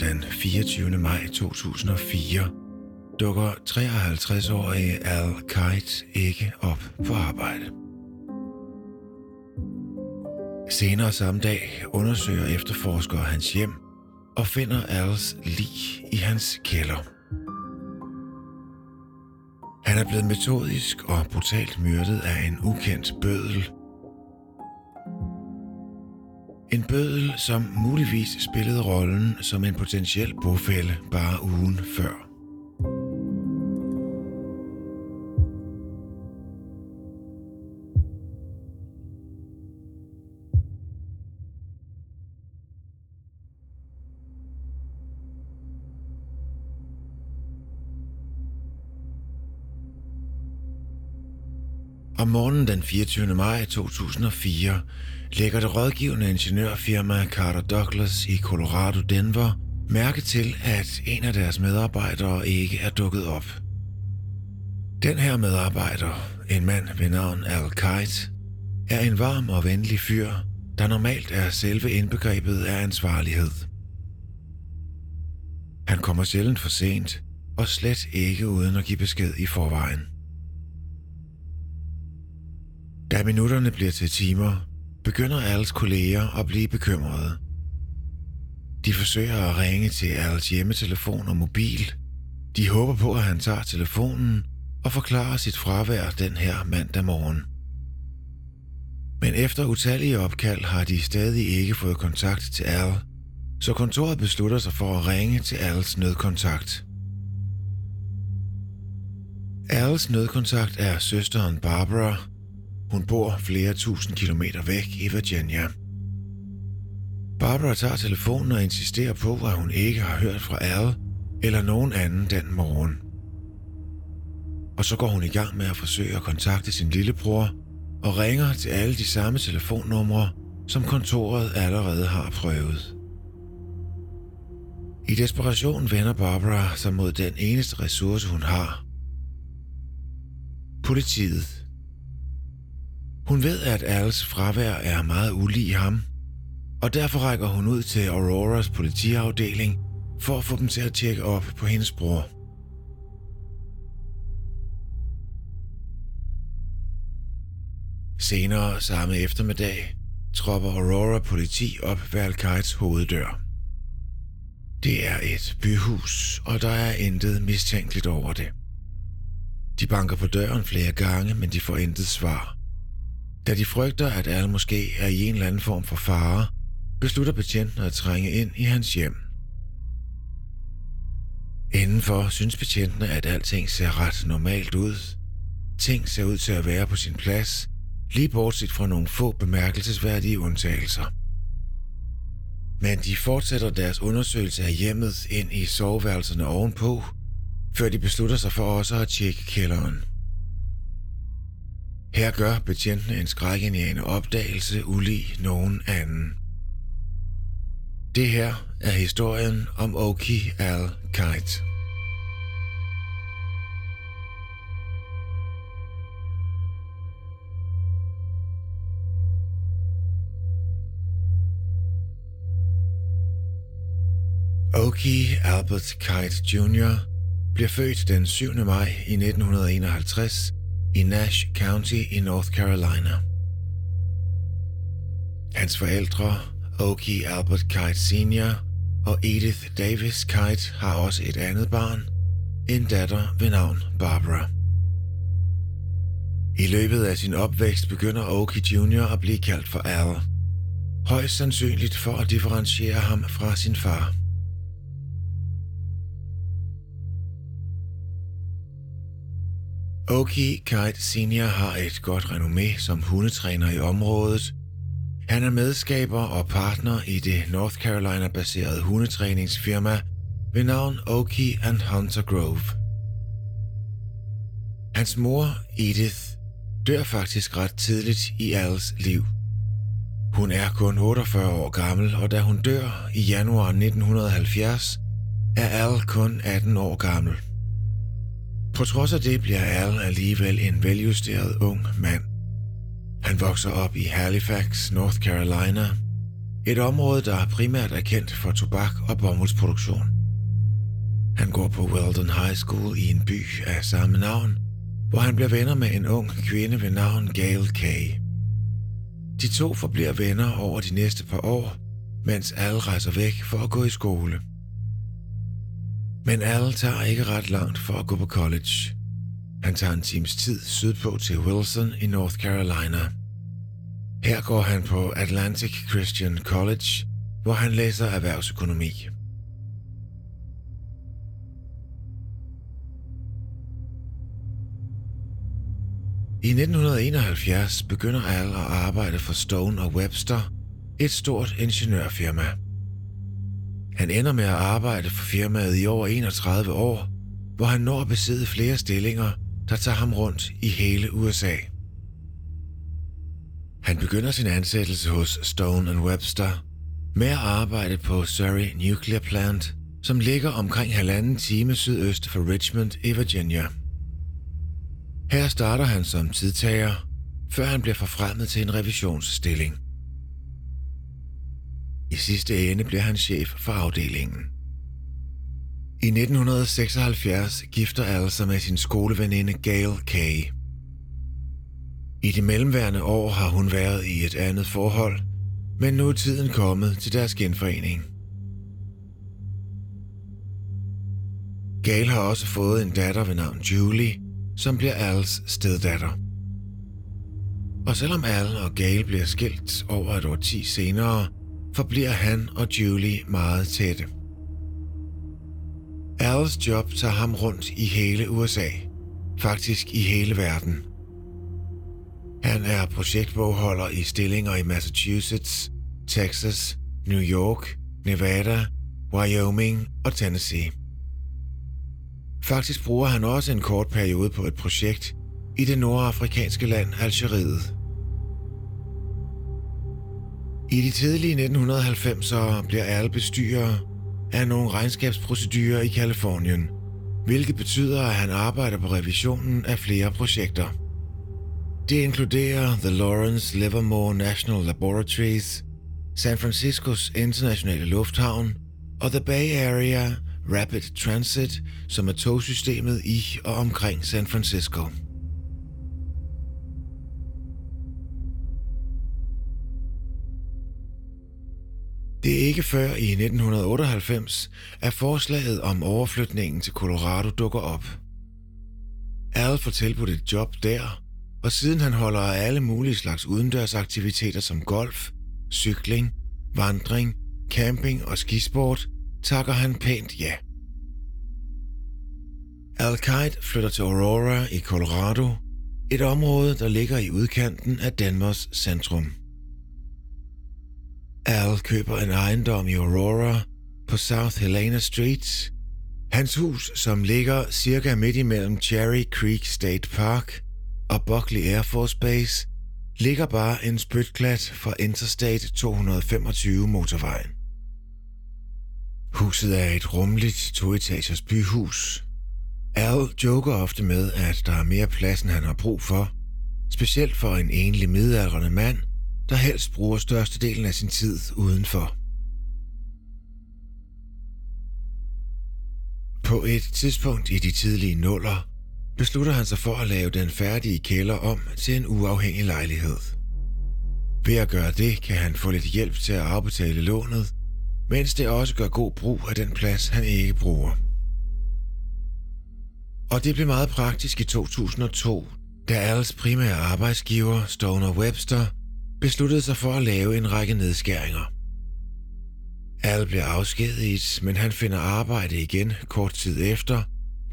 den 24. maj 2004 dukker 53-årige Al Kite ikke op på arbejde. Senere samme dag undersøger efterforskere hans hjem og finder Als lig i hans kælder. Han er blevet metodisk og brutalt myrdet af en ukendt bødel. Bødel, som muligvis spillede rollen som en potentiel bofælde bare ugen før. Om morgenen den 24. maj 2004 lægger det rådgivende ingeniørfirma Carter Douglas i Colorado Denver mærke til, at en af deres medarbejdere ikke er dukket op. Den her medarbejder, en mand ved navn Al Kite, er en varm og venlig fyr, der normalt er selve indbegrebet af ansvarlighed. Han kommer sjældent for sent, og slet ikke uden at give besked i forvejen. Da minutterne bliver til timer, begynder Als kolleger at blive bekymrede. De forsøger at ringe til Als hjemmetelefon og mobil. De håber på, at han tager telefonen og forklarer sit fravær den her mandag morgen. Men efter utallige opkald har de stadig ikke fået kontakt til Al, så kontoret beslutter sig for at ringe til Als nødkontakt. Als nødkontakt er søsteren Barbara, hun bor flere tusind kilometer væk i Virginia. Barbara tager telefonen og insisterer på, at hun ikke har hørt fra Al eller nogen anden den morgen. Og så går hun i gang med at forsøge at kontakte sin lillebror og ringer til alle de samme telefonnumre, som kontoret allerede har prøvet. I desperation vender Barbara sig mod den eneste ressource, hun har. Politiet hun ved, at Als fravær er meget ulig ham, og derfor rækker hun ud til Auroras politiafdeling for at få dem til at tjekke op på hendes bror. Senere samme eftermiddag tropper Aurora politi op ved Al hoveddør. Det er et byhus, og der er intet mistænkeligt over det. De banker på døren flere gange, men de får intet svar. Da de frygter, at Al måske er i en eller anden form for fare, beslutter betjenten at trænge ind i hans hjem. Indenfor synes betjentene, at alting ser ret normalt ud. Ting ser ud til at være på sin plads, lige bortset fra nogle få bemærkelsesværdige undtagelser. Men de fortsætter deres undersøgelse af hjemmet ind i soveværelserne ovenpå, før de beslutter sig for også at tjekke kælderen. Her gør betjentene en skrækindjagende opdagelse ulig nogen anden. Det her er historien om Oki Al Kite. Oki Albert Kite Jr. bliver født den 7. maj i 1951 i Nash County i North Carolina. Hans forældre, Oki Albert Kite Sr. og Edith Davis Kite, har også et andet barn, en datter ved navn Barbara. I løbet af sin opvækst begynder Oki Jr. at blive kaldt for Al. Højst sandsynligt for at differentiere ham fra sin far. Oki Kite Senior har et godt renommé som hundetræner i området. Han er medskaber og partner i det North Carolina-baserede hundetræningsfirma ved navn Oki and Hunter Grove. Hans mor, Edith, dør faktisk ret tidligt i Als liv. Hun er kun 48 år gammel, og da hun dør i januar 1970, er Al kun 18 år gammel. På trods af det bliver Al alligevel en veljusteret ung mand. Han vokser op i Halifax, North Carolina. Et område, der primært er kendt for tobak og bomuldsproduktion. Han går på Weldon High School i en by af samme navn, hvor han bliver venner med en ung kvinde ved navn Gail Kay. De to forbliver venner over de næste par år, mens Al rejser væk for at gå i skole. Men Al tager ikke ret langt for at gå på college. Han tager en times tid sydpå til Wilson i North Carolina. Her går han på Atlantic Christian College, hvor han læser erhvervsøkonomi. I 1971 begynder Al at arbejde for Stone og Webster, et stort ingeniørfirma. Han ender med at arbejde for firmaet i over 31 år, hvor han når at besidde flere stillinger, der tager ham rundt i hele USA. Han begynder sin ansættelse hos Stone and Webster med at arbejde på Surrey Nuclear Plant, som ligger omkring halvanden time sydøst for Richmond i Virginia. Her starter han som tidtager, før han bliver forfremmet til en revisionsstilling. I sidste ende bliver han chef for afdelingen. I 1976 gifter Al sig med sin skoleveninde Gail Kay. I de mellemværende år har hun været i et andet forhold, men nu er tiden kommet til deres genforening. Gail har også fået en datter ved navn Julie, som bliver Als steddatter. Og selvom Al og Gail bliver skilt over et år ti senere, forbliver han og Julie meget tætte. Als job tager ham rundt i hele USA, faktisk i hele verden. Han er projektbogholder i stillinger i Massachusetts, Texas, New York, Nevada, Wyoming og Tennessee. Faktisk bruger han også en kort periode på et projekt i det nordafrikanske land Algeriet. I de tidlige 1990'ere bliver Al bestyrer af nogle regnskabsprocedurer i Kalifornien, hvilket betyder, at han arbejder på revisionen af flere projekter. Det inkluderer The Lawrence Livermore National Laboratories, San Franciscos internationale lufthavn og The Bay Area Rapid Transit, som er togsystemet i og omkring San Francisco. Det er ikke før i 1998, at forslaget om overflytningen til Colorado dukker op. Al får tilbudt et job der, og siden han holder af alle mulige slags udendørsaktiviteter som golf, cykling, vandring, camping og skisport, takker han pænt ja. al flytter til Aurora i Colorado, et område, der ligger i udkanten af Danmarks centrum. Al køber en ejendom i Aurora på South Helena Street. Hans hus, som ligger cirka midt imellem Cherry Creek State Park og Buckley Air Force Base, ligger bare en spytklat fra Interstate 225 motorvejen. Huset er et rummeligt toetagers byhus. Al joker ofte med, at der er mere plads, end han har brug for, specielt for en enlig midaldrende mand, der helst bruger størstedelen af sin tid udenfor. På et tidspunkt i de tidlige nuller beslutter han sig for at lave den færdige kælder om til en uafhængig lejlighed. Ved at gøre det, kan han få lidt hjælp til at afbetale lånet, mens det også gør god brug af den plads, han ikke bruger. Og det blev meget praktisk i 2002, da Als primære arbejdsgiver, Stoner Webster, besluttede sig for at lave en række nedskæringer. Al bliver afskediget, men han finder arbejde igen kort tid efter,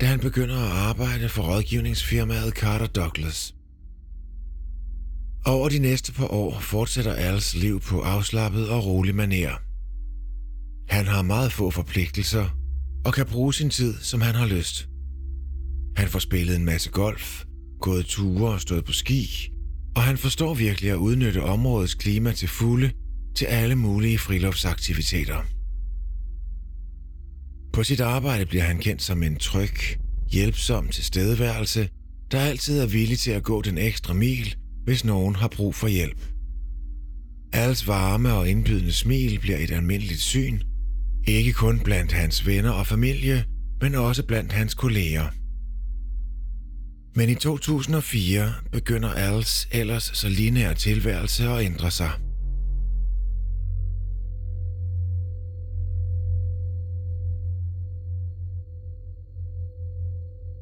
da han begynder at arbejde for rådgivningsfirmaet Carter Douglas. Over de næste par år fortsætter Als liv på afslappet og rolig maner. Han har meget få forpligtelser og kan bruge sin tid, som han har lyst. Han får spillet en masse golf, gået ture og stået på ski, og han forstår virkelig at udnytte områdets klima til fulde til alle mulige friluftsaktiviteter. På sit arbejde bliver han kendt som en tryg, hjælpsom tilstedeværelse, der altid er villig til at gå den ekstra mil, hvis nogen har brug for hjælp. Als varme og indbydende smil bliver et almindeligt syn, ikke kun blandt hans venner og familie, men også blandt hans kolleger. Men i 2004 begynder Als ellers så lineær tilværelse at ændre sig.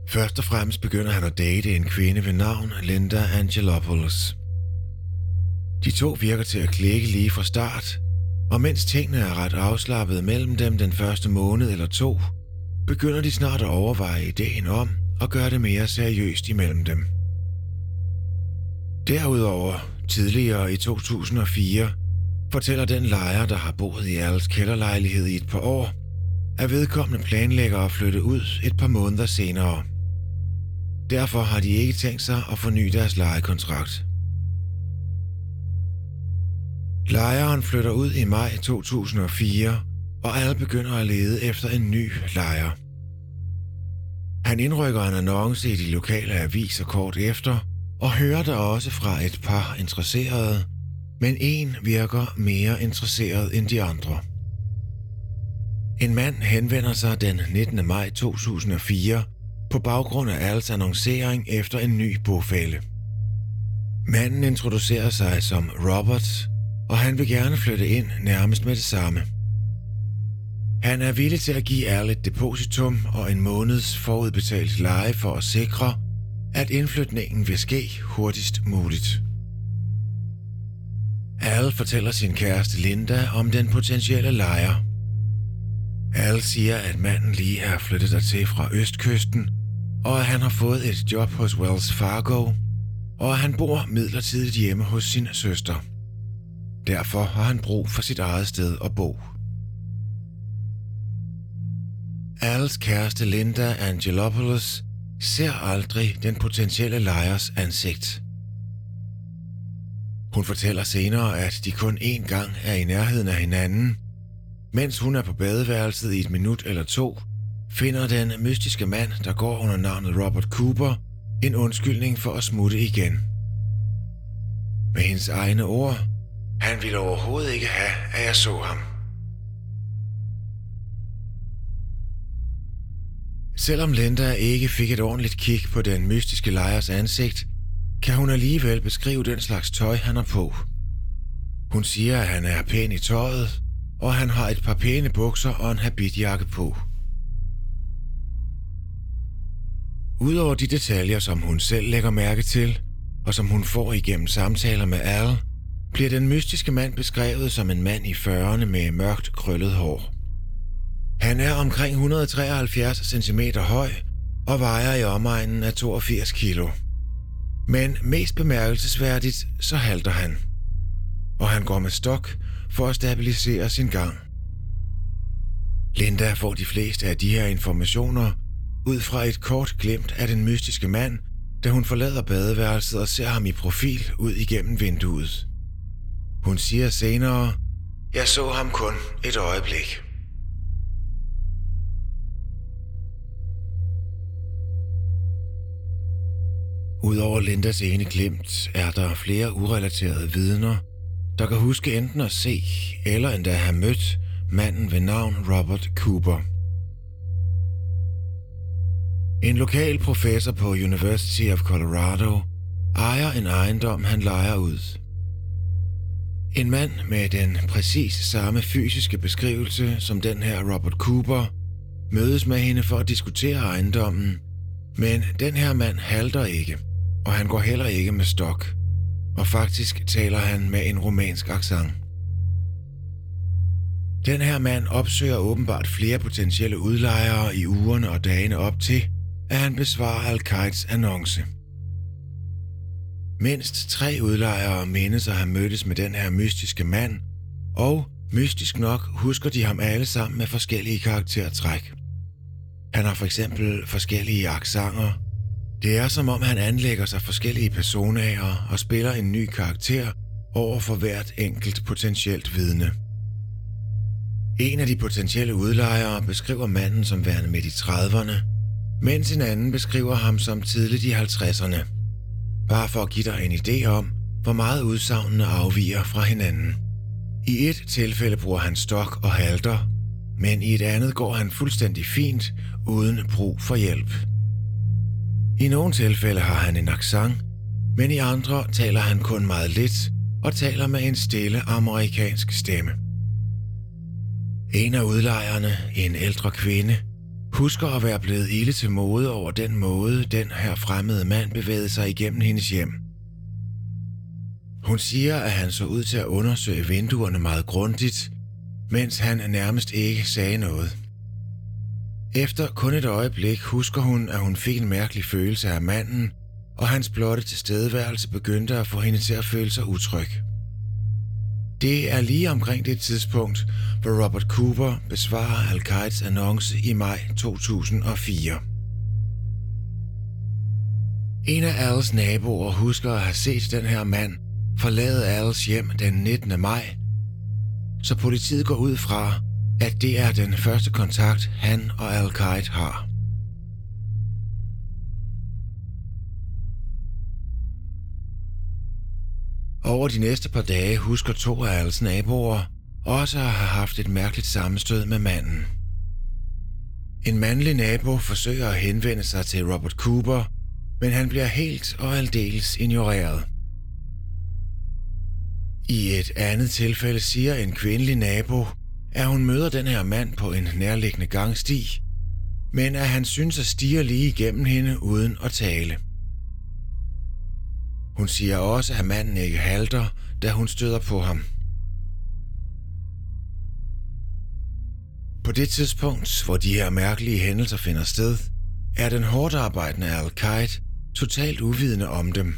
Først og fremmest begynder han at date en kvinde ved navn Linda Angelopoulos. De to virker til at klikke lige fra start, og mens tingene er ret afslappet mellem dem den første måned eller to, begynder de snart at overveje ideen om og gøre det mere seriøst imellem dem. Derudover, tidligere i 2004, fortæller den lejer, der har boet i Erls kælderlejlighed i et par år, at vedkommende planlægger at flytte ud et par måneder senere. Derfor har de ikke tænkt sig at forny deres lejekontrakt. Lejeren flytter ud i maj 2004, og alle begynder at lede efter en ny lejer. Han indrykker en annonce i de lokale aviser kort efter, og hører der også fra et par interesserede, men en virker mere interesseret end de andre. En mand henvender sig den 19. maj 2004 på baggrund af Als annoncering efter en ny bofælde. Manden introducerer sig som Robert, og han vil gerne flytte ind nærmest med det samme. Han er villig til at give ærligt depositum og en måneds forudbetalt leje for at sikre, at indflytningen vil ske hurtigst muligt. Al fortæller sin kæreste Linda om den potentielle lejer. Al siger, at manden lige er flyttet dertil fra Østkysten, og at han har fået et job hos Wells Fargo, og at han bor midlertidigt hjemme hos sin søster. Derfor har han brug for sit eget sted at bo. Als kæreste Linda Angelopoulos ser aldrig den potentielle lejers ansigt. Hun fortæller senere, at de kun én gang er i nærheden af hinanden. Mens hun er på badeværelset i et minut eller to, finder den mystiske mand, der går under navnet Robert Cooper, en undskyldning for at smutte igen. Med hendes egne ord han ville overhovedet ikke have, at jeg så ham. Selvom Linda ikke fik et ordentligt kig på den mystiske lejers ansigt, kan hun alligevel beskrive den slags tøj, han har på. Hun siger, at han er pæn i tøjet, og han har et par pæne bukser og en habitjakke på. Udover de detaljer, som hun selv lægger mærke til, og som hun får igennem samtaler med Al, bliver den mystiske mand beskrevet som en mand i 40'erne med mørkt krøllet hår. Han er omkring 173 cm høj og vejer i omegnen af 82 kilo. Men mest bemærkelsesværdigt, så halter han. Og han går med stok for at stabilisere sin gang. Linda får de fleste af de her informationer ud fra et kort glemt af den mystiske mand, da hun forlader badeværelset og ser ham i profil ud igennem vinduet. Hun siger senere, jeg så ham kun et øjeblik. Udover Lindas ene glimt er der flere urelaterede vidner, der kan huske enten at se eller endda have mødt manden ved navn Robert Cooper. En lokal professor på University of Colorado ejer en ejendom, han lejer ud. En mand med den præcis samme fysiske beskrivelse som den her Robert Cooper mødes med hende for at diskutere ejendommen, men den her mand halter ikke, og han går heller ikke med stok, og faktisk taler han med en romansk accent. Den her mand opsøger åbenbart flere potentielle udlejere i ugerne og dagene op til, at han besvarer al annonce. Mindst tre udlejere mindes at have mødtes med den her mystiske mand, og mystisk nok husker de ham alle sammen med forskellige karaktertræk. Han har for eksempel forskellige aksanger. Det er som om han anlægger sig forskellige personager og spiller en ny karakter over for hvert enkelt potentielt vidne. En af de potentielle udlejere beskriver manden som værende midt i 30'erne, mens en anden beskriver ham som tidligt i 50'erne. Bare for at give dig en idé om, hvor meget udsagnene afviger fra hinanden. I et tilfælde bruger han stok og halter, men i et andet går han fuldstændig fint uden brug for hjælp. I nogle tilfælde har han en accent, men i andre taler han kun meget lidt og taler med en stille amerikansk stemme. En af udlejerne, en ældre kvinde, husker at være blevet ilde til mode over den måde, den her fremmede mand bevægede sig igennem hendes hjem. Hun siger, at han så ud til at undersøge vinduerne meget grundigt, mens han nærmest ikke sagde noget. Efter kun et øjeblik husker hun, at hun fik en mærkelig følelse af manden, og hans blotte tilstedeværelse begyndte at få hende til at føle sig utryg. Det er lige omkring det tidspunkt, hvor Robert Cooper besvarer Al-Qaids annonce i maj 2004. En af Als naboer husker at have set den her mand forlade Als hjem den 19. maj, så politiet går ud fra, at det er den første kontakt, han og al har. Over de næste par dage husker to af Als naboer også at have haft et mærkeligt sammenstød med manden. En mandlig nabo forsøger at henvende sig til Robert Cooper, men han bliver helt og aldeles ignoreret. I et andet tilfælde siger en kvindelig nabo, at hun møder den her mand på en nærliggende gangsti, men at han synes at stige lige igennem hende uden at tale. Hun siger også, at manden ikke halter, da hun støder på ham. På det tidspunkt, hvor de her mærkelige hændelser finder sted, er den hårdt arbejdende al totalt uvidende om dem.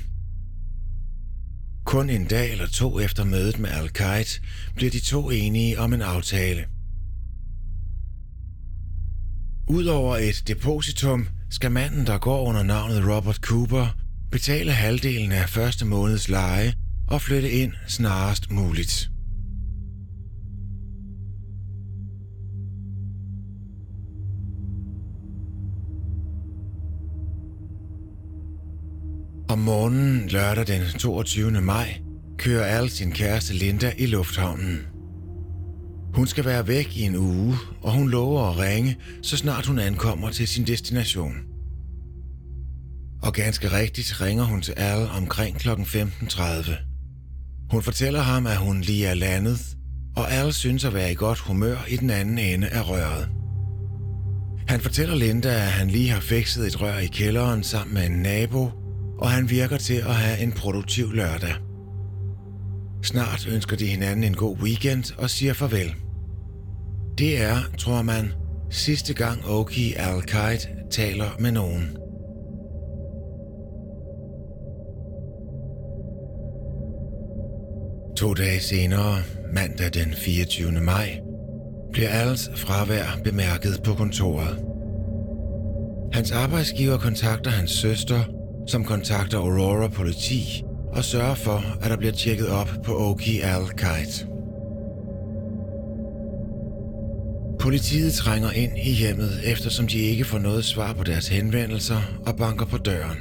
Kun en dag eller to efter mødet med al bliver de to enige om en aftale. Udover et depositum skal manden, der går under navnet Robert Cooper, betale halvdelen af første måneds leje og flytte ind snarest muligt. Om morgenen lørdag den 22. maj kører Al sin kæreste Linda i lufthavnen. Hun skal være væk i en uge, og hun lover at ringe, så snart hun ankommer til sin destination. Og ganske rigtigt ringer hun til Al omkring kl. 15.30. Hun fortæller ham, at hun lige er landet, og Al synes at være i godt humør i den anden ende af røret. Han fortæller Linda, at han lige har fikset et rør i kælderen sammen med en nabo, og han virker til at have en produktiv lørdag. Snart ønsker de hinanden en god weekend og siger farvel. Det er, tror man, sidste gang Oki al taler med nogen. To dage senere, mandag den 24. maj, bliver Als fravær bemærket på kontoret. Hans arbejdsgiver kontakter hans søster som kontakter Aurora politi og sørger for, at der bliver tjekket op på Oki al -Kite. Politiet trænger ind i hjemmet, eftersom de ikke får noget svar på deres henvendelser og banker på døren.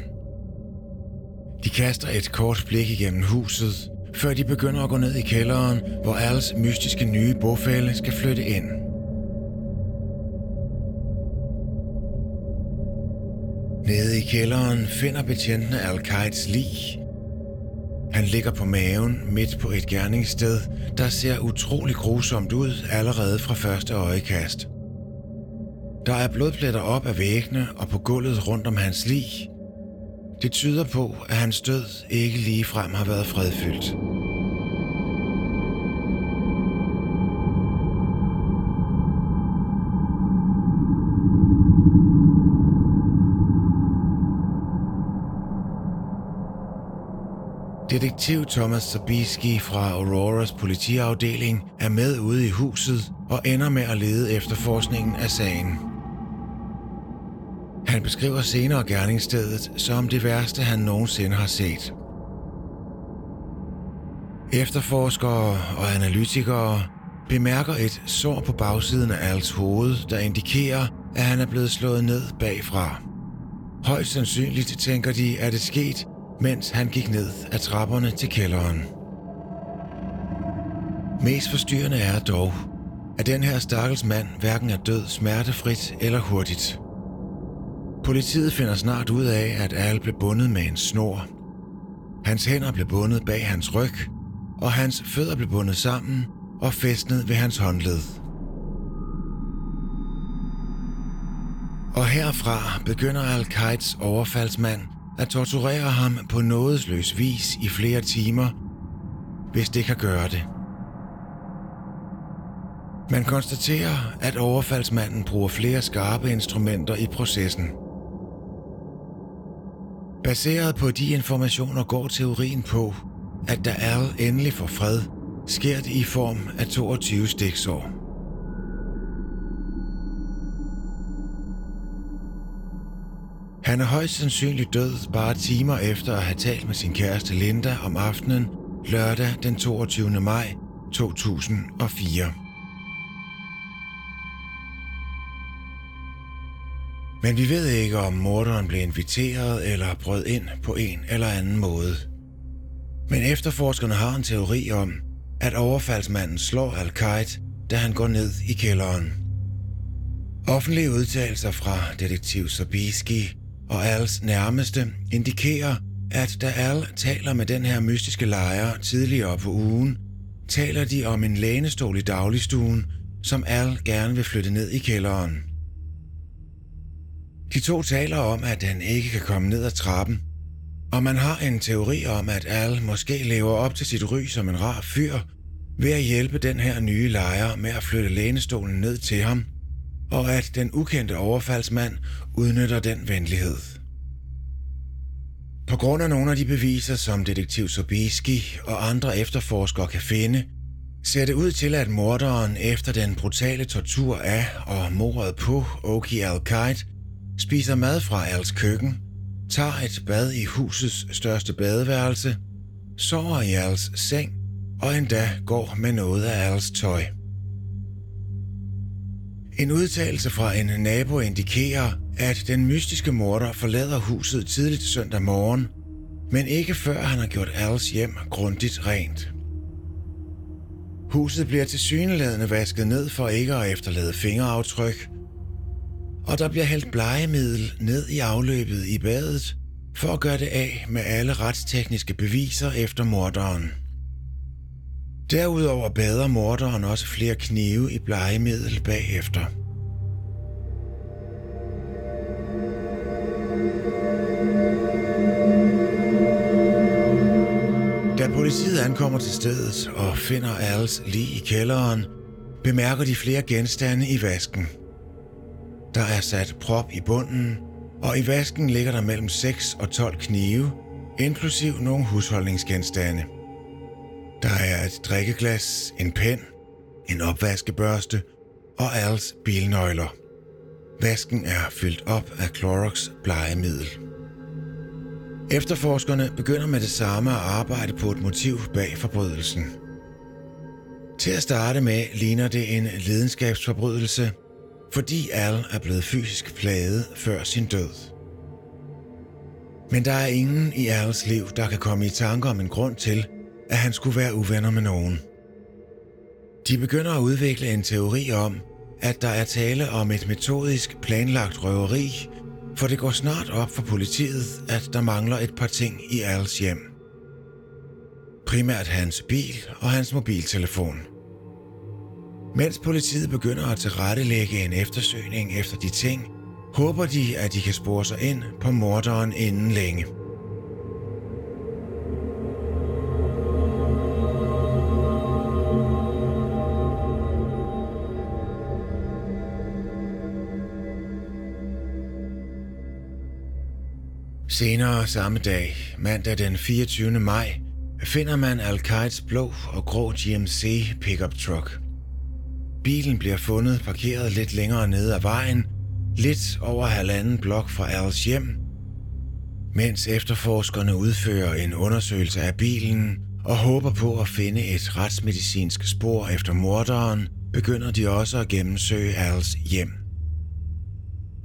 De kaster et kort blik igennem huset, før de begynder at gå ned i kælderen, hvor Als mystiske nye bofælde skal flytte ind – Nede i kælderen finder betjentene al lig. Han ligger på maven midt på et gerningssted, der ser utrolig grusomt ud allerede fra første øjekast. Der er blodpletter op af væggene og på gulvet rundt om hans lig. Det tyder på, at hans død ikke lige frem har været fredfyldt. Detektiv Thomas Sabiski fra Auroras politiafdeling er med ude i huset og ender med at lede efter forskningen af sagen. Han beskriver senere gerningsstedet som det værste, han nogensinde har set. Efterforskere og analytikere bemærker et sår på bagsiden af Als hoved, der indikerer, at han er blevet slået ned bagfra. Højst sandsynligt tænker de, at det sket, mens han gik ned ad trapperne til kælderen. Mest forstyrrende er dog, at den her stakkels mand hverken er død smertefrit eller hurtigt. Politiet finder snart ud af, at Al blev bundet med en snor. Hans hænder blev bundet bag hans ryg, og hans fødder blev bundet sammen og fæstnet ved hans håndled. Og herfra begynder Al-Qaids overfaldsmand at torturere ham på nådesløs vis i flere timer, hvis det kan gøre det. Man konstaterer, at overfaldsmanden bruger flere skarpe instrumenter i processen. Baseret på de informationer går teorien på, at da Al endelig får fred, sker det i form af 22 stiksår. Han er højst sandsynligt død bare timer efter at have talt med sin kæreste Linda om aftenen lørdag den 22. maj 2004. Men vi ved ikke, om morderen blev inviteret eller brød ind på en eller anden måde. Men efterforskerne har en teori om, at overfaldsmanden slår al da han går ned i kælderen. Offentlige udtalelser fra detektiv Sabiski og Als nærmeste indikerer, at da Al taler med den her mystiske lejer tidligere på ugen, taler de om en lænestol i dagligstuen, som Al gerne vil flytte ned i kælderen. De to taler om, at den ikke kan komme ned ad trappen, og man har en teori om, at Al måske lever op til sit ry som en rar fyr, ved at hjælpe den her nye lejer med at flytte lænestolen ned til ham, og at den ukendte overfaldsmand udnytter den venlighed. På grund af nogle af de beviser, som detektiv Sobieski og andre efterforskere kan finde, ser det ud til, at morderen efter den brutale tortur af og mordet på Oki al spiser mad fra Als køkken, tager et bad i husets største badeværelse, sover i Als seng og endda går med noget af Als tøj. En udtalelse fra en nabo indikerer, at den mystiske morder forlader huset tidligt søndag morgen, men ikke før han har gjort Als hjem grundigt rent. Huset bliver til syneladende vasket ned for ikke at efterlade fingeraftryk, og der bliver hældt blegemiddel ned i afløbet i badet for at gøre det af med alle retstekniske beviser efter morderen. Derudover bader morderen også flere knive i blegemiddel bagefter. Da politiet ankommer til stedet og finder Als lige i kælderen, bemærker de flere genstande i vasken – der er sat prop i bunden, og i vasken ligger der mellem 6 og 12 knive, inklusiv nogle husholdningsgenstande. Der er et drikkeglas, en pen, en opvaskebørste og Als bilnøgler. Vasken er fyldt op af Clorox plejemiddel. Efterforskerne begynder med det samme at arbejde på et motiv bag forbrydelsen. Til at starte med ligner det en lidenskabsforbrydelse – fordi Al er blevet fysisk plaget før sin død. Men der er ingen i Als liv, der kan komme i tanke om en grund til, at han skulle være uvenner med nogen. De begynder at udvikle en teori om, at der er tale om et metodisk planlagt røveri, for det går snart op for politiet, at der mangler et par ting i Als hjem. Primært hans bil og hans mobiltelefon – mens politiet begynder at tilrettelægge en eftersøgning efter de ting, håber de, at de kan spore sig ind på morderen inden længe. Senere samme dag, mandag den 24. maj, finder man al blå og grå GMC pickup truck – Bilen bliver fundet parkeret lidt længere nede ad vejen, lidt over halvanden blok fra Als hjem, mens efterforskerne udfører en undersøgelse af bilen og håber på at finde et retsmedicinsk spor efter morderen, begynder de også at gennemsøge Als hjem.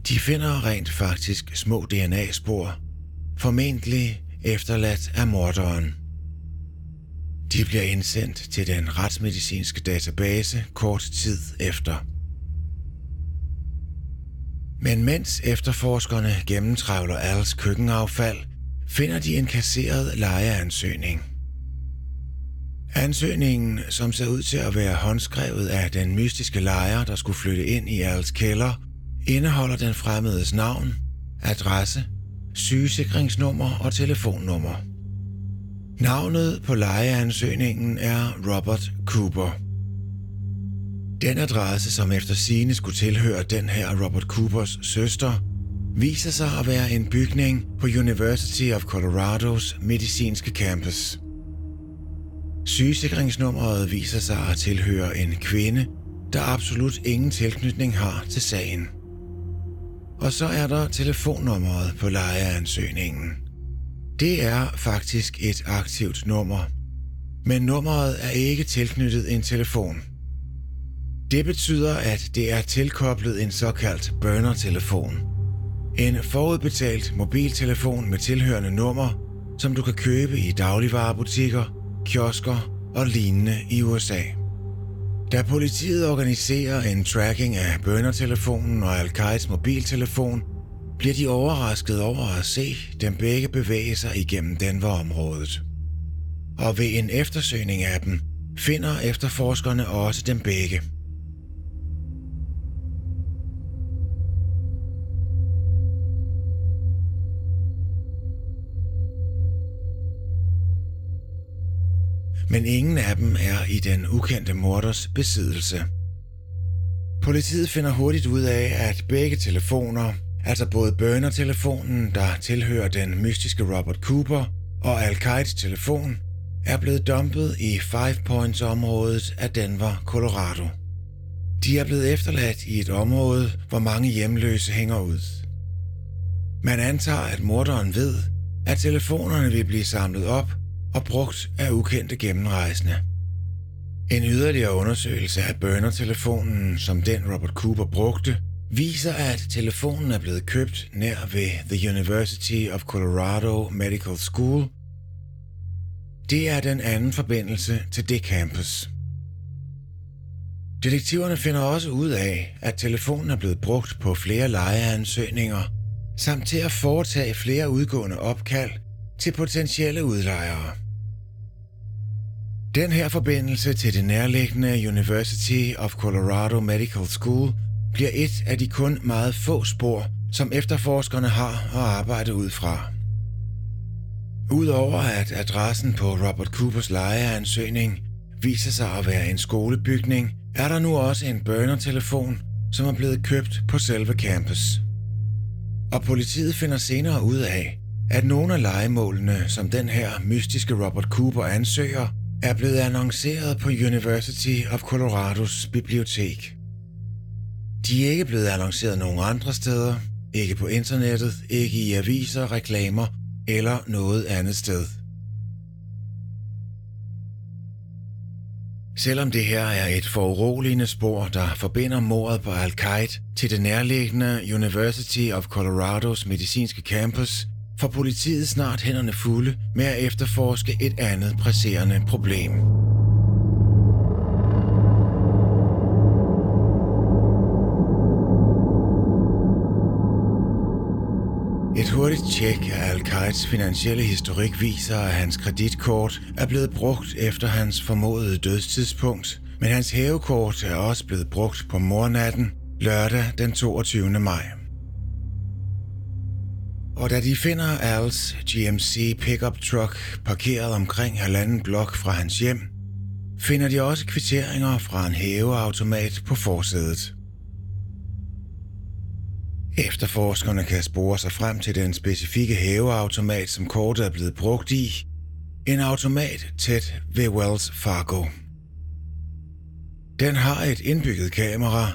De finder rent faktisk små DNA-spor, formentlig efterladt af morderen. De bliver indsendt til den retsmedicinske database kort tid efter. Men mens efterforskerne gennemtravler Als køkkenaffald, finder de en kasseret lejeansøgning. Ansøgningen, som ser ud til at være håndskrevet af den mystiske lejer, der skulle flytte ind i Als kælder, indeholder den fremmedes navn, adresse, sygesikringsnummer og telefonnummer. Navnet på lejeansøgningen er Robert Cooper. Den adresse, som efter sine skulle tilhøre den her Robert Coopers søster, viser sig at være en bygning på University of Colorados medicinske campus. Sygesikringsnummeret viser sig at tilhøre en kvinde, der absolut ingen tilknytning har til sagen. Og så er der telefonnummeret på lejeansøgningen. Det er faktisk et aktivt nummer, men nummeret er ikke tilknyttet en telefon. Det betyder, at det er tilkoblet en såkaldt burner-telefon. En forudbetalt mobiltelefon med tilhørende nummer, som du kan købe i dagligvarerbutikker, kiosker og lignende i USA. Da politiet organiserer en tracking af bøndertelefonen og Al-Qaids mobiltelefon, bliver de overrasket over at se dem begge bevæge sig igennem Denver-området. Og ved en eftersøgning af dem, finder efterforskerne også dem begge. Men ingen af dem er i den ukendte morders besiddelse. Politiet finder hurtigt ud af, at begge telefoner Altså både burner-telefonen, der tilhører den mystiske Robert Cooper, og al telefon, er blevet dumpet i Five Points-området af Denver, Colorado. De er blevet efterladt i et område, hvor mange hjemløse hænger ud. Man antager, at morderen ved, at telefonerne vil blive samlet op og brugt af ukendte gennemrejsende. En yderligere undersøgelse af burner-telefonen, som den Robert Cooper brugte, viser, at telefonen er blevet købt nær ved The University of Colorado Medical School. Det er den anden forbindelse til det campus. Detektiverne finder også ud af, at telefonen er blevet brugt på flere lejeansøgninger, samt til at foretage flere udgående opkald til potentielle udlejere. Den her forbindelse til det nærliggende University of Colorado Medical School bliver et af de kun meget få spor, som efterforskerne har at arbejde ud fra. Udover at adressen på Robert Coopers lejeansøgning viser sig at være en skolebygning, er der nu også en burner-telefon, som er blevet købt på selve campus. Og politiet finder senere ud af, at nogle af legemålene, som den her mystiske Robert Cooper ansøger, er blevet annonceret på University of Colorados bibliotek. De er ikke blevet annonceret nogen andre steder, ikke på internettet, ikke i aviser, reklamer eller noget andet sted. Selvom det her er et foruroligende spor, der forbinder mordet på Al-Qaid til det nærliggende University of Colorados medicinske campus, får politiet snart hænderne fulde med at efterforske et andet presserende problem. Et hurtigt tjek af al finansielle historik viser, at hans kreditkort er blevet brugt efter hans formodede dødstidspunkt, men hans hævekort er også blevet brugt på mornatten lørdag den 22. maj. Og da de finder Als GMC pickup truck parkeret omkring halvanden blok fra hans hjem, finder de også kvitteringer fra en hæveautomat på forsædet. Efterforskerne kan spore sig frem til den specifikke hæveautomat, som kortet er blevet brugt i. En automat tæt ved Wells Fargo. Den har et indbygget kamera,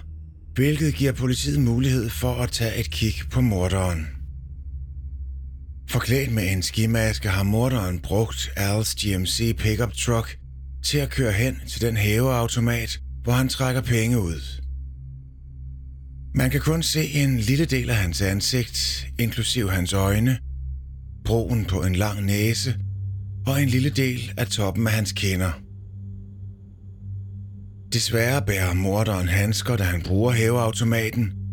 hvilket giver politiet mulighed for at tage et kig på morderen. Forklædt med en skimaske har morderen brugt Al's GMC pickup truck til at køre hen til den hæveautomat, hvor han trækker penge ud. Man kan kun se en lille del af hans ansigt, inklusiv hans øjne, broen på en lang næse og en lille del af toppen af hans kinder. Desværre bærer morderen handsker, da han bruger hæveautomaten,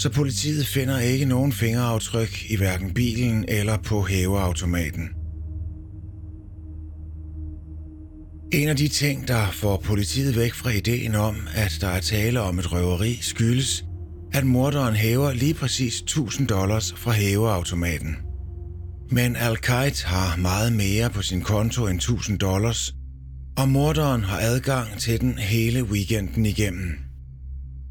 så politiet finder ikke nogen fingeraftryk i hverken bilen eller på hæveautomaten. En af de ting, der får politiet væk fra ideen om, at der er tale om et røveri, skyldes, at morderen hæver lige præcis 1000 dollars fra hæveautomaten. Men al har meget mere på sin konto end 1000 dollars, og morderen har adgang til den hele weekenden igennem.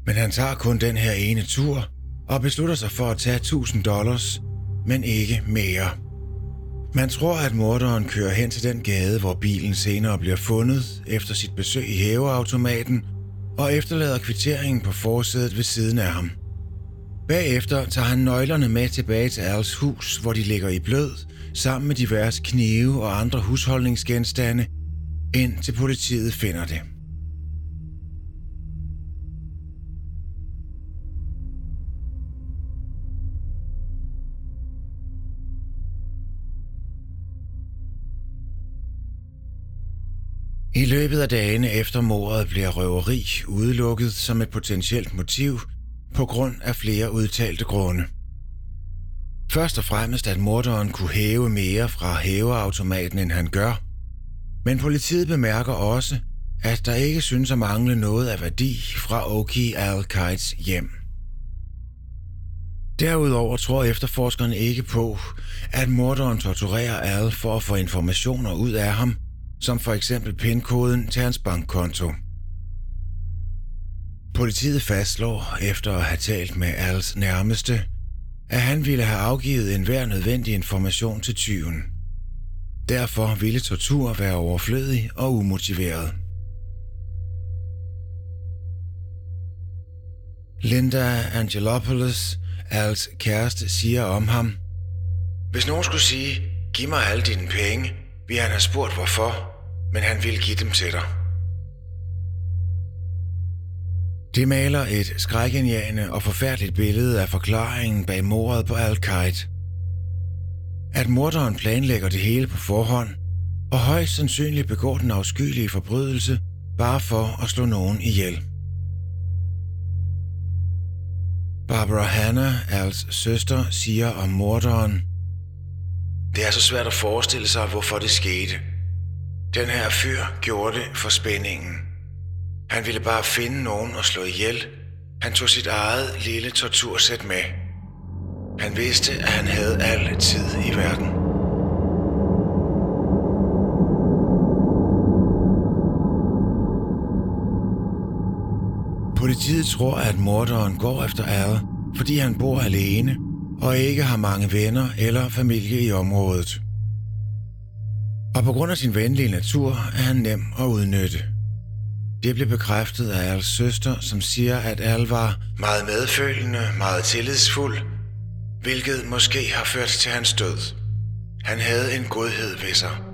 Men han tager kun den her ene tur og beslutter sig for at tage 1000 dollars, men ikke mere. Man tror, at morderen kører hen til den gade, hvor bilen senere bliver fundet efter sit besøg i hæveautomaten, og efterlader kvitteringen på forsædet ved siden af ham. Bagefter tager han nøglerne med tilbage til Als hus, hvor de ligger i blød, sammen med diverse knive og andre husholdningsgenstande, indtil politiet finder det. I løbet af dagene efter mordet bliver røveri udelukket som et potentielt motiv på grund af flere udtalte grunde. Først og fremmest, at morderen kunne hæve mere fra hæveautomaten, end han gør. Men politiet bemærker også, at der ikke synes at mangle noget af værdi fra Oki al hjem. Derudover tror efterforskerne ikke på, at morderen torturerer Al for at få informationer ud af ham, som for eksempel pindkoden til hans bankkonto. Politiet fastslår, efter at have talt med Als nærmeste, at han ville have afgivet enhver nødvendig information til tyven. Derfor ville tortur være overflødig og umotiveret. Linda Angelopoulos, Als kæreste, siger om ham, Hvis nogen skulle sige, giv mig alle dine penge, vi han har spurgt hvorfor, men han vil give dem til dig. Det maler et skrækindjagende og forfærdeligt billede af forklaringen bag mordet på al -Qaid. At morderen planlægger det hele på forhånd, og højst sandsynligt begår den afskyelige forbrydelse bare for at slå nogen ihjel. Barbara Hanna, Als søster, siger om morderen, det er så svært at forestille sig, hvorfor det skete. Den her fyr gjorde det for spændingen. Han ville bare finde nogen og slå ihjel. Han tog sit eget lille tortursæt med. Han vidste, at han havde al tid i verden. Politiet tror, at morderen går efter ære, fordi han bor alene og ikke har mange venner eller familie i området. Og på grund af sin venlige natur er han nem at udnytte. Det blev bekræftet af Als søster, som siger, at Al var meget medfølende, meget tillidsfuld, hvilket måske har ført til hans død. Han havde en godhed ved sig.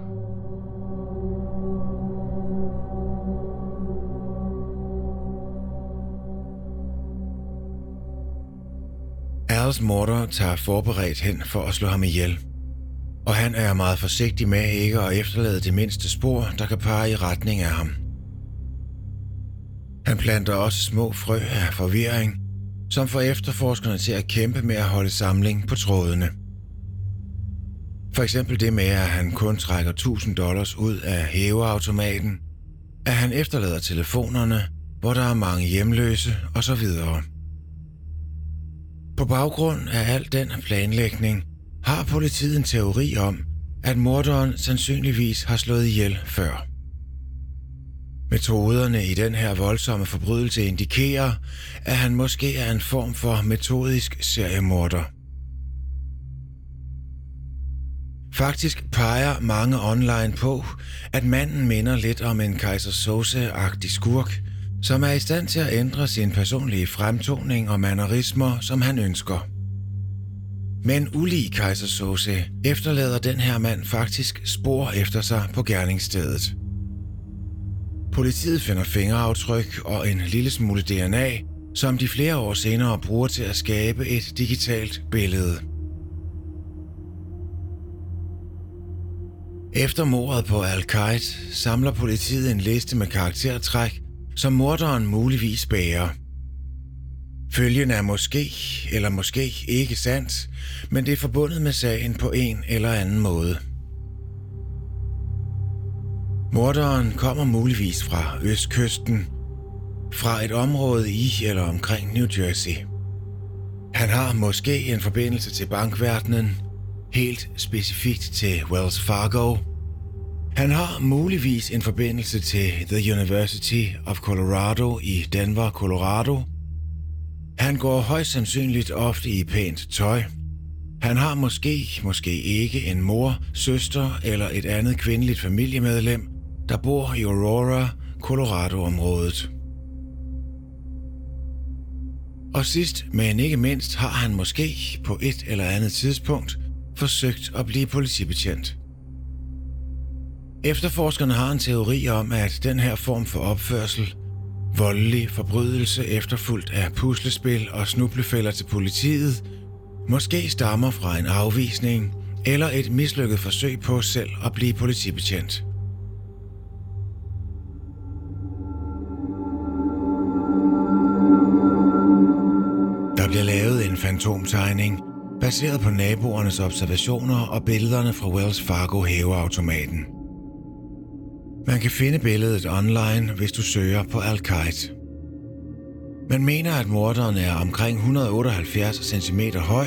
Als morder tager forberedt hen for at slå ham ihjel. Og han er meget forsigtig med ikke at efterlade det mindste spor, der kan pege i retning af ham. Han planter også små frø af forvirring, som får efterforskerne til at kæmpe med at holde samling på trådene. For eksempel det med, at han kun trækker 1000 dollars ud af hæveautomaten, at han efterlader telefonerne, hvor der er mange hjemløse osv. På baggrund af al den planlægning har politiet en teori om, at morderen sandsynligvis har slået ihjel før. Metoderne i den her voldsomme forbrydelse indikerer, at han måske er en form for metodisk seriemorder. Faktisk peger mange online på, at manden minder lidt om en Kaiser Sose-agtig skurk, som er i stand til at ændre sin personlige fremtoning og mannerismer, som han ønsker. Men ulig kejser Sose efterlader den her mand faktisk spor efter sig på gerningsstedet. Politiet finder fingeraftryk og en lille smule DNA, som de flere år senere bruger til at skabe et digitalt billede. Efter mordet på Al-Qaid samler politiet en liste med karaktertræk, som morderen muligvis bærer. Følgen er måske eller måske ikke sandt, men det er forbundet med sagen på en eller anden måde. Morderen kommer muligvis fra østkysten, fra et område i eller omkring New Jersey. Han har måske en forbindelse til bankverdenen, helt specifikt til Wells Fargo. Han har muligvis en forbindelse til The University of Colorado i Denver, Colorado. Han går højst sandsynligt ofte i pænt tøj. Han har måske, måske ikke en mor, søster eller et andet kvindeligt familiemedlem, der bor i Aurora, Colorado-området. Og sidst, men ikke mindst, har han måske på et eller andet tidspunkt forsøgt at blive politibetjent. Efterforskerne har en teori om, at den her form for opførsel, voldelig forbrydelse efterfulgt af puslespil og snublefælder til politiet, måske stammer fra en afvisning eller et mislykket forsøg på selv at blive politibetjent. Der bliver lavet en fantomtegning, baseret på naboernes observationer og billederne fra Wells Fargo hæveautomaten. Man kan finde billedet online, hvis du søger på Al-Qaid. Man mener, at morderen er omkring 178 cm høj,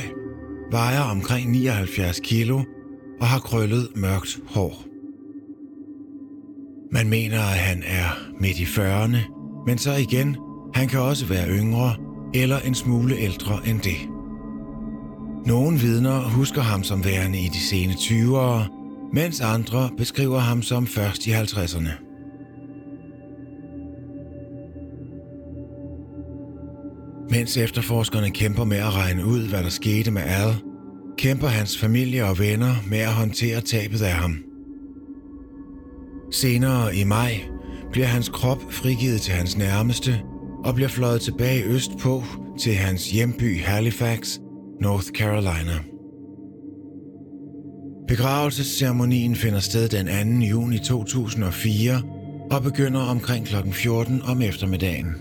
vejer omkring 79 kg og har krøllet mørkt hår. Man mener, at han er midt i 40'erne, men så igen, han kan også være yngre eller en smule ældre end det. Nogle vidner husker ham som værende i de sene 20'ere, mens andre beskriver ham som først i 50'erne. Mens efterforskerne kæmper med at regne ud, hvad der skete med Al, kæmper hans familie og venner med at håndtere tabet af ham. Senere i maj bliver hans krop frigivet til hans nærmeste og bliver fløjet tilbage østpå til hans hjemby Halifax, North Carolina. Begravelsesceremonien finder sted den 2. juni 2004 og begynder omkring kl. 14 om eftermiddagen.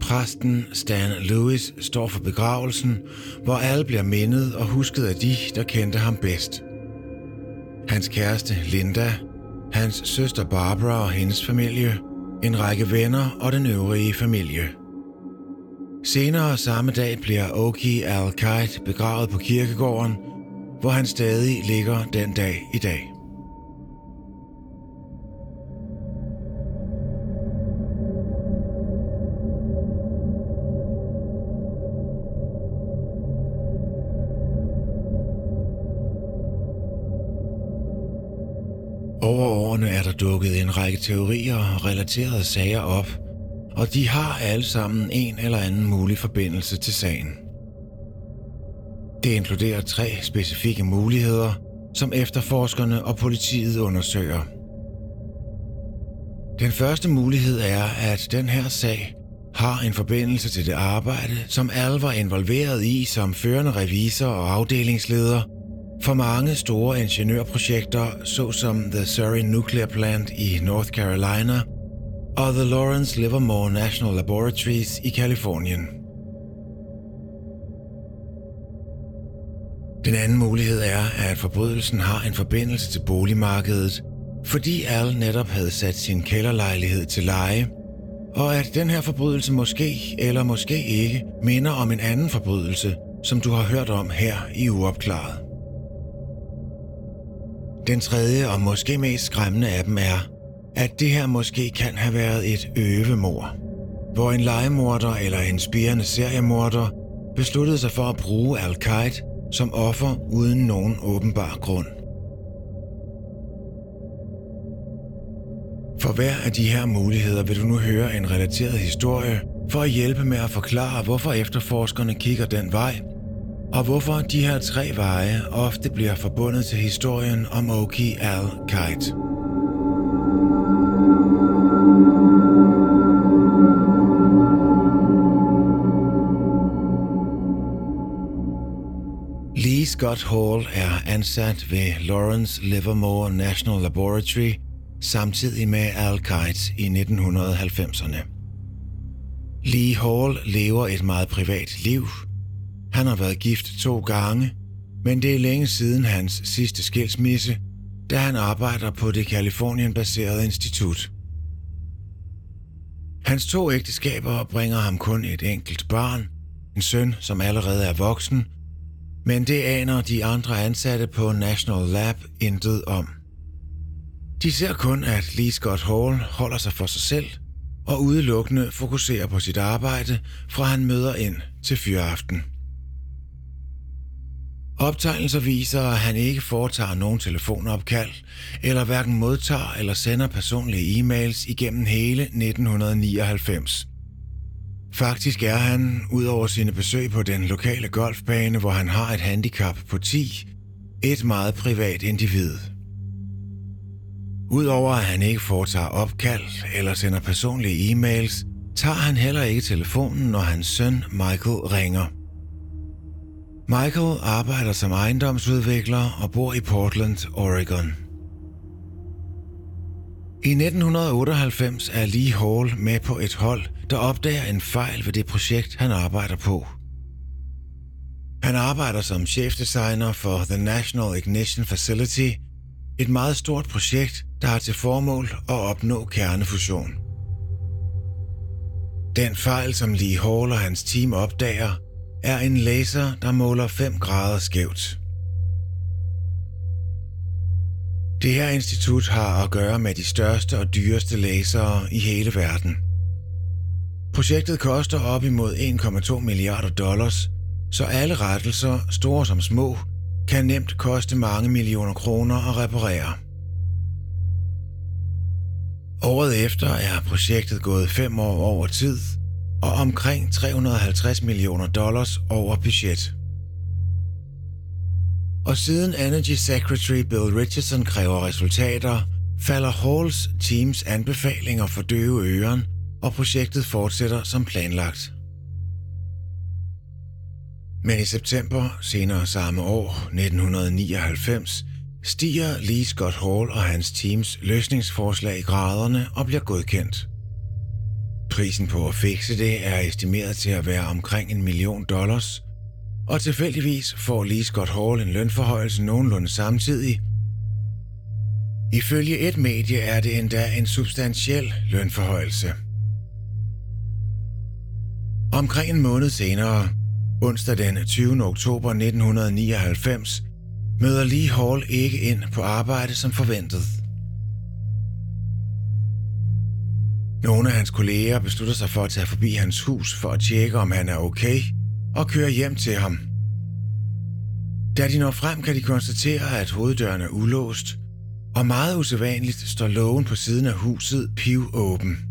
Præsten Stan Lewis står for begravelsen, hvor alle bliver mindet og husket af de, der kendte ham bedst. Hans kæreste Linda, hans søster Barbara og hendes familie – en række venner og den øvrige familie. Senere samme dag bliver Oki al begravet på kirkegården, hvor han stadig ligger den dag i dag. Over årene er der dukket en række teorier og relaterede sager op, og de har alle sammen en eller anden mulig forbindelse til sagen. Det inkluderer tre specifikke muligheder, som efterforskerne og politiet undersøger. Den første mulighed er, at den her sag har en forbindelse til det arbejde, som Al var involveret i som førende revisor og afdelingsleder for mange store ingeniørprojekter, såsom The Surrey Nuclear Plant i North Carolina og The Lawrence Livermore National Laboratories i Kalifornien. Den anden mulighed er, at forbrydelsen har en forbindelse til boligmarkedet, fordi Al netop havde sat sin kælderlejlighed til leje, og at den her forbrydelse måske eller måske ikke minder om en anden forbrydelse, som du har hørt om her i Uopklaret. Den tredje og måske mest skræmmende af dem er, at det her måske kan have været et øvemor, hvor en legemorder eller en spirende seriemorder besluttede sig for at bruge al som offer uden nogen åbenbar grund. For hver af de her muligheder vil du nu høre en relateret historie for at hjælpe med at forklare, hvorfor efterforskerne kigger den vej, og hvorfor de her tre veje ofte bliver forbundet til historien om Oki al-Kite. Scott Hall er ansat ved Lawrence Livermore National Laboratory samtidig med Al Kites i 1990'erne. Lee Hall lever et meget privat liv. Han har været gift to gange, men det er længe siden hans sidste skilsmisse, da han arbejder på det Kalifornien-baserede institut. Hans to ægteskaber bringer ham kun et enkelt barn, en søn, som allerede er voksen, men det aner de andre ansatte på National Lab intet om. De ser kun, at Lee Scott Hall holder sig for sig selv og udelukkende fokuserer på sit arbejde, fra han møder ind til fyraften. Optegnelser viser, at han ikke foretager nogen telefonopkald, eller hverken modtager eller sender personlige e-mails igennem hele 1999. Faktisk er han, udover sine besøg på den lokale golfbane, hvor han har et handicap på 10, et meget privat individ. Udover at han ikke foretager opkald eller sender personlige e-mails, tager han heller ikke telefonen, når hans søn Michael ringer. Michael arbejder som ejendomsudvikler og bor i Portland, Oregon. I 1998 er Lee Hall med på et hold, der opdager en fejl ved det projekt, han arbejder på. Han arbejder som chefdesigner for The National Ignition Facility, et meget stort projekt, der har til formål at opnå kernefusion. Den fejl, som Lee Hall og hans team opdager, er en laser, der måler 5 grader skævt. Det her institut har at gøre med de største og dyreste lasere i hele verden. Projektet koster op imod 1,2 milliarder dollars, så alle rettelser, store som små, kan nemt koste mange millioner kroner at reparere. Året efter er projektet gået fem år over tid og omkring 350 millioner dollars over budget. Og siden Energy Secretary Bill Richardson kræver resultater, falder Halls teams anbefalinger for døve øren, og projektet fortsætter som planlagt. Men i september senere samme år, 1999, stiger Lee Scott Hall og hans teams løsningsforslag i graderne og bliver godkendt. Prisen på at fikse det er estimeret til at være omkring en million dollars, og tilfældigvis får Lee Scott Hall en lønforhøjelse nogenlunde samtidig. Ifølge et medie er det endda en substantiel lønforhøjelse. Omkring en måned senere, onsdag den 20. oktober 1999, møder Lee Hall ikke ind på arbejde som forventet. Nogle af hans kolleger beslutter sig for at tage forbi hans hus for at tjekke, om han er okay, og køre hjem til ham. Da de når frem, kan de konstatere, at hoveddøren er ulåst, og meget usædvanligt står lågen på siden af huset pivåben.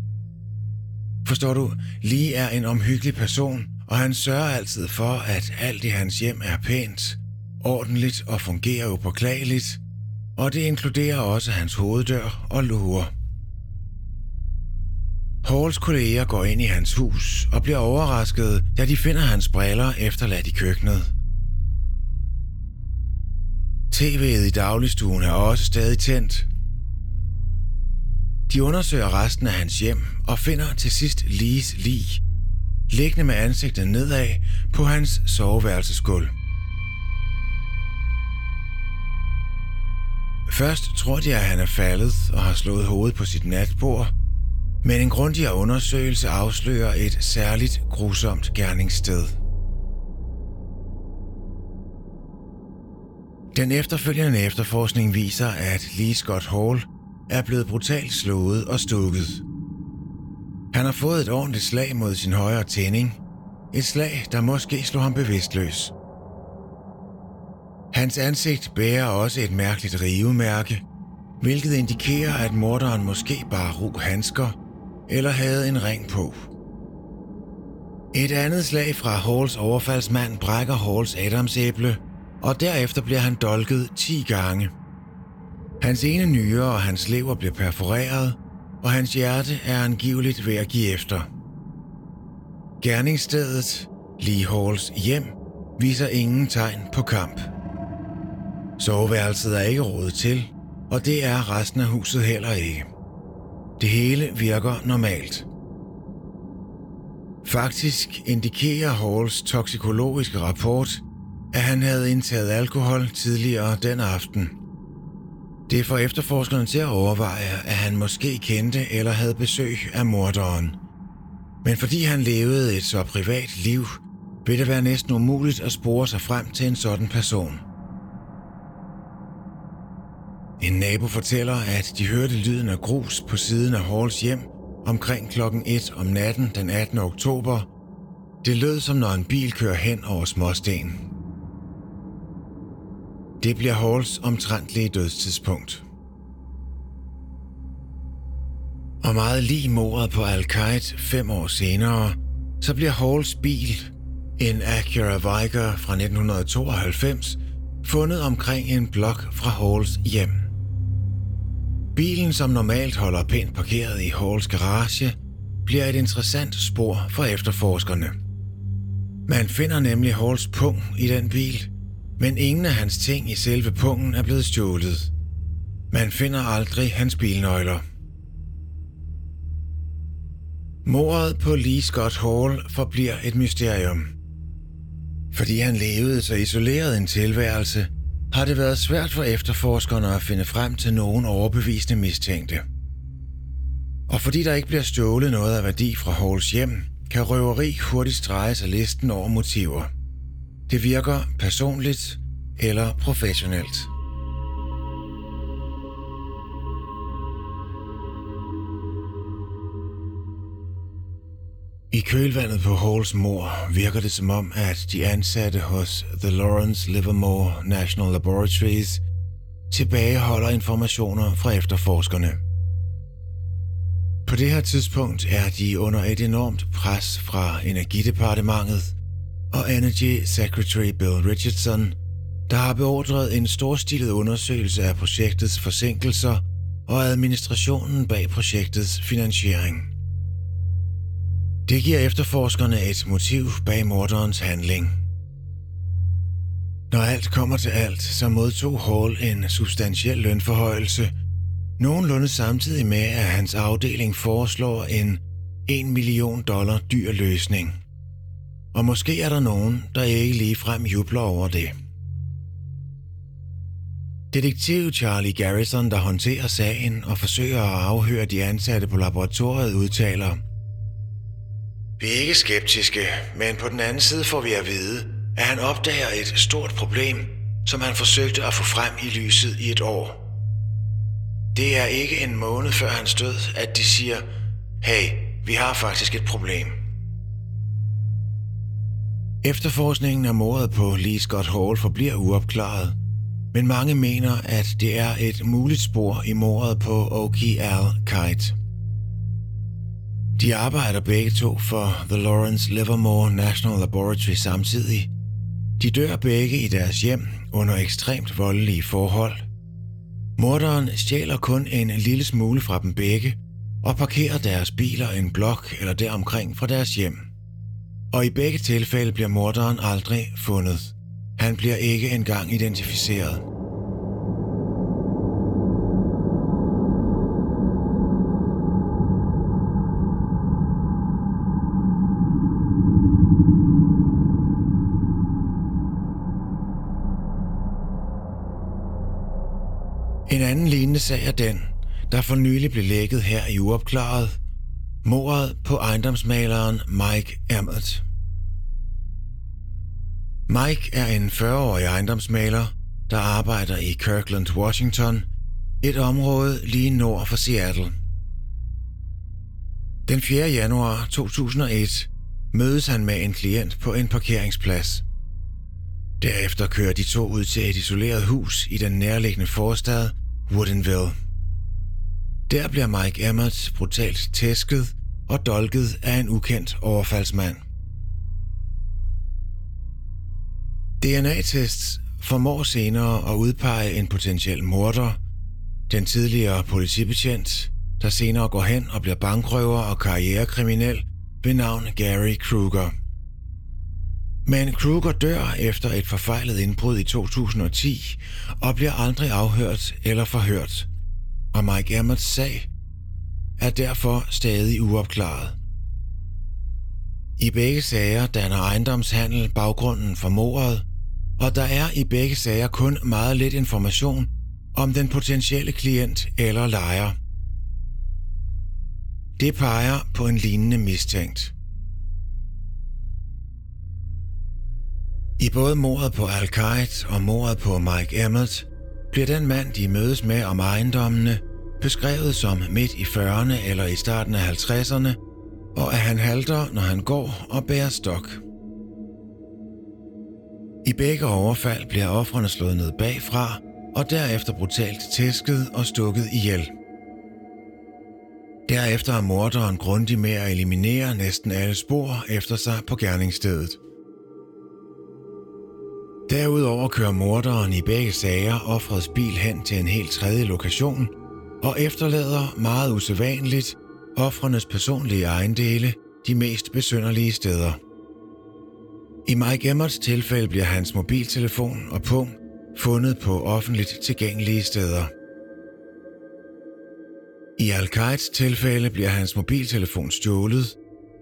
Forstår du, Lee er en omhyggelig person, og han sørger altid for, at alt i hans hjem er pænt, ordentligt og fungerer upåklageligt, og det inkluderer også hans hoveddør og lurer. Halls kolleger går ind i hans hus og bliver overrasket, da de finder hans briller efterladt i køkkenet. TV'et i dagligstuen er også stadig tændt. De undersøger resten af hans hjem og finder til sidst Lees lig, liggende med ansigtet nedad på hans soveværelsesgulv. Først tror de, at han er faldet og har slået hovedet på sit natbord, men en grundigere undersøgelse afslører et særligt grusomt gerningssted. Den efterfølgende efterforskning viser, at Lee Scott Hall er blevet brutalt slået og stukket. Han har fået et ordentligt slag mod sin højre tænding. Et slag, der måske slog ham bevidstløs. Hans ansigt bærer også et mærkeligt rivemærke, hvilket indikerer, at morderen måske bare rug handsker eller havde en ring på. Et andet slag fra Halls overfaldsmand brækker Halls adamsæble, og derefter bliver han dolket 10 gange. Hans ene nyre og hans lever bliver perforeret, og hans hjerte er angiveligt ved at give efter. Gerningsstedet, Lee Halls hjem, viser ingen tegn på kamp. Soveværelset er ikke rådet til, og det er resten af huset heller ikke. Det hele virker normalt. Faktisk indikerer Halls toksikologiske rapport, at han havde indtaget alkohol tidligere den aften. Det får efterforskeren til at overveje, at han måske kendte eller havde besøg af morderen. Men fordi han levede et så privat liv, vil det være næsten umuligt at spore sig frem til en sådan person. En nabo fortæller, at de hørte lyden af grus på siden af Halls hjem omkring klokken 1 om natten den 18. oktober. Det lød som når en bil kører hen over småsten. Det bliver Halls omtrentlige dødstidspunkt. Og meget lige mordet på al fem år senere, så bliver Halls bil, en Acura Viger fra 1992, fundet omkring en blok fra Halls hjem. Bilen, som normalt holder pænt parkeret i Halls garage, bliver et interessant spor for efterforskerne. Man finder nemlig Halls pung i den bil, men ingen af hans ting i selve pungen er blevet stjålet. Man finder aldrig hans bilnøgler. Mordet på Lee Scott Hall forbliver et mysterium. Fordi han levede så isoleret en tilværelse, har det været svært for efterforskerne at finde frem til nogen overbevisende mistænkte. Og fordi der ikke bliver stjålet noget af værdi fra Halls hjem, kan røveri hurtigt strege sig listen over motiver. Det virker personligt eller professionelt. I kølvandet på Halls mor virker det som om, at de ansatte hos The Lawrence Livermore National Laboratories tilbageholder informationer fra efterforskerne. På det her tidspunkt er de under et enormt pres fra Energidepartementet og Energy Secretary Bill Richardson, der har beordret en storstilet undersøgelse af projektets forsinkelser og administrationen bag projektets finansiering. Det giver efterforskerne et motiv bag morderens handling. Når alt kommer til alt, så modtog Hall en substantiel lønforhøjelse, nogenlunde samtidig med, at hans afdeling foreslår en 1 million dollar dyr løsning. Og måske er der nogen, der ikke lige frem jubler over det. Detektiv Charlie Garrison, der håndterer sagen og forsøger at afhøre de ansatte på laboratoriet, udtaler – vi er ikke skeptiske, men på den anden side får vi at vide, at han opdager et stort problem, som han forsøgte at få frem i lyset i et år. Det er ikke en måned før hans død, at de siger, hey, vi har faktisk et problem. Efterforskningen af mordet på Lee Scott Hall forbliver uopklaret, men mange mener, at det er et muligt spor i mordet på Oki Al Kite. De arbejder begge to for The Lawrence Livermore National Laboratory samtidig. De dør begge i deres hjem under ekstremt voldelige forhold. Morderen stjæler kun en lille smule fra dem begge og parkerer deres biler en blok eller deromkring fra deres hjem. Og i begge tilfælde bliver morderen aldrig fundet. Han bliver ikke engang identificeret. En anden lignende sag er den, der for nylig blev lækket her i uopklaret. Mordet på ejendomsmaleren Mike Emmett. Mike er en 40-årig ejendomsmaler, der arbejder i Kirkland, Washington, et område lige nord for Seattle. Den 4. januar 2001 mødes han med en klient på en parkeringsplads. Derefter kører de to ud til et isoleret hus i den nærliggende forstad Woodinville. Der bliver Mike Emmert brutalt tæsket og dolket af en ukendt overfaldsmand. DNA-tests formår senere at udpege en potentiel morder, den tidligere politibetjent, der senere går hen og bliver bankrøver og karrierekriminel ved navn Gary Kruger. Men Kruger dør efter et forfejlet indbrud i 2010 og bliver aldrig afhørt eller forhørt. Og Mike Emmerts sag er derfor stadig uopklaret. I begge sager danner ejendomshandel baggrunden for mordet, og der er i begge sager kun meget lidt information om den potentielle klient eller lejer. Det peger på en lignende mistænkt. I både mordet på al og mordet på Mike Emmett bliver den mand, de mødes med om ejendommene, beskrevet som midt i 40'erne eller i starten af 50'erne, og at han halter, når han går og bærer stok. I begge overfald bliver offrene slået ned bagfra og derefter brutalt tæsket og stukket ihjel. Derefter er morderen grundig med at eliminere næsten alle spor efter sig på gerningsstedet. Derudover kører morderen i begge sager offrets bil hen til en helt tredje lokation og efterlader meget usædvanligt offrenes personlige ejendele de mest besynderlige steder. I Mike Emmerts tilfælde bliver hans mobiltelefon og pung fundet på offentligt tilgængelige steder. I al tilfælde bliver hans mobiltelefon stjålet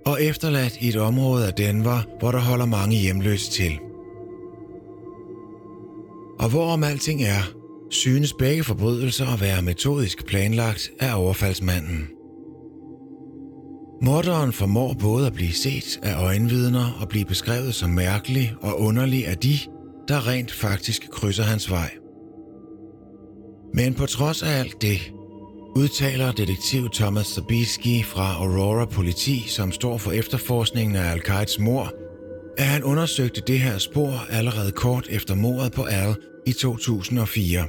og efterladt i et område af Denver, hvor der holder mange hjemløse til. Og hvorom alting er, synes begge forbrydelser at være metodisk planlagt af overfaldsmanden. Morderen formår både at blive set af øjenvidner og blive beskrevet som mærkelig og underlig af de, der rent faktisk krydser hans vej. Men på trods af alt det, udtaler detektiv Thomas Sabisky fra Aurora Politi, som står for efterforskningen af al mor, at han undersøgte det her spor allerede kort efter mordet på Al i 2004.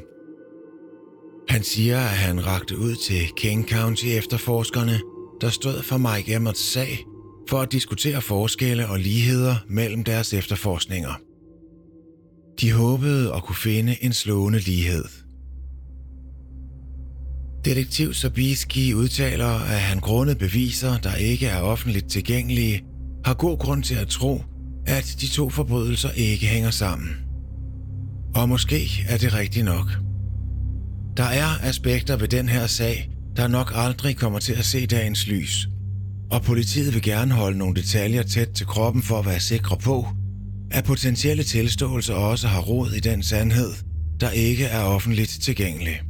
Han siger, at han rakte ud til King County efterforskerne, der stod for Mike Emmerts sag, for at diskutere forskelle og ligheder mellem deres efterforskninger. De håbede at kunne finde en slående lighed. Detektiv Sabiski udtaler, at han grundet beviser, der ikke er offentligt tilgængelige, har god grund til at tro, at de to forbrydelser ikke hænger sammen. Og måske er det rigtigt nok. Der er aspekter ved den her sag, der nok aldrig kommer til at se dagens lys. Og politiet vil gerne holde nogle detaljer tæt til kroppen for at være sikre på, at potentielle tilståelser også har rod i den sandhed, der ikke er offentligt tilgængelig.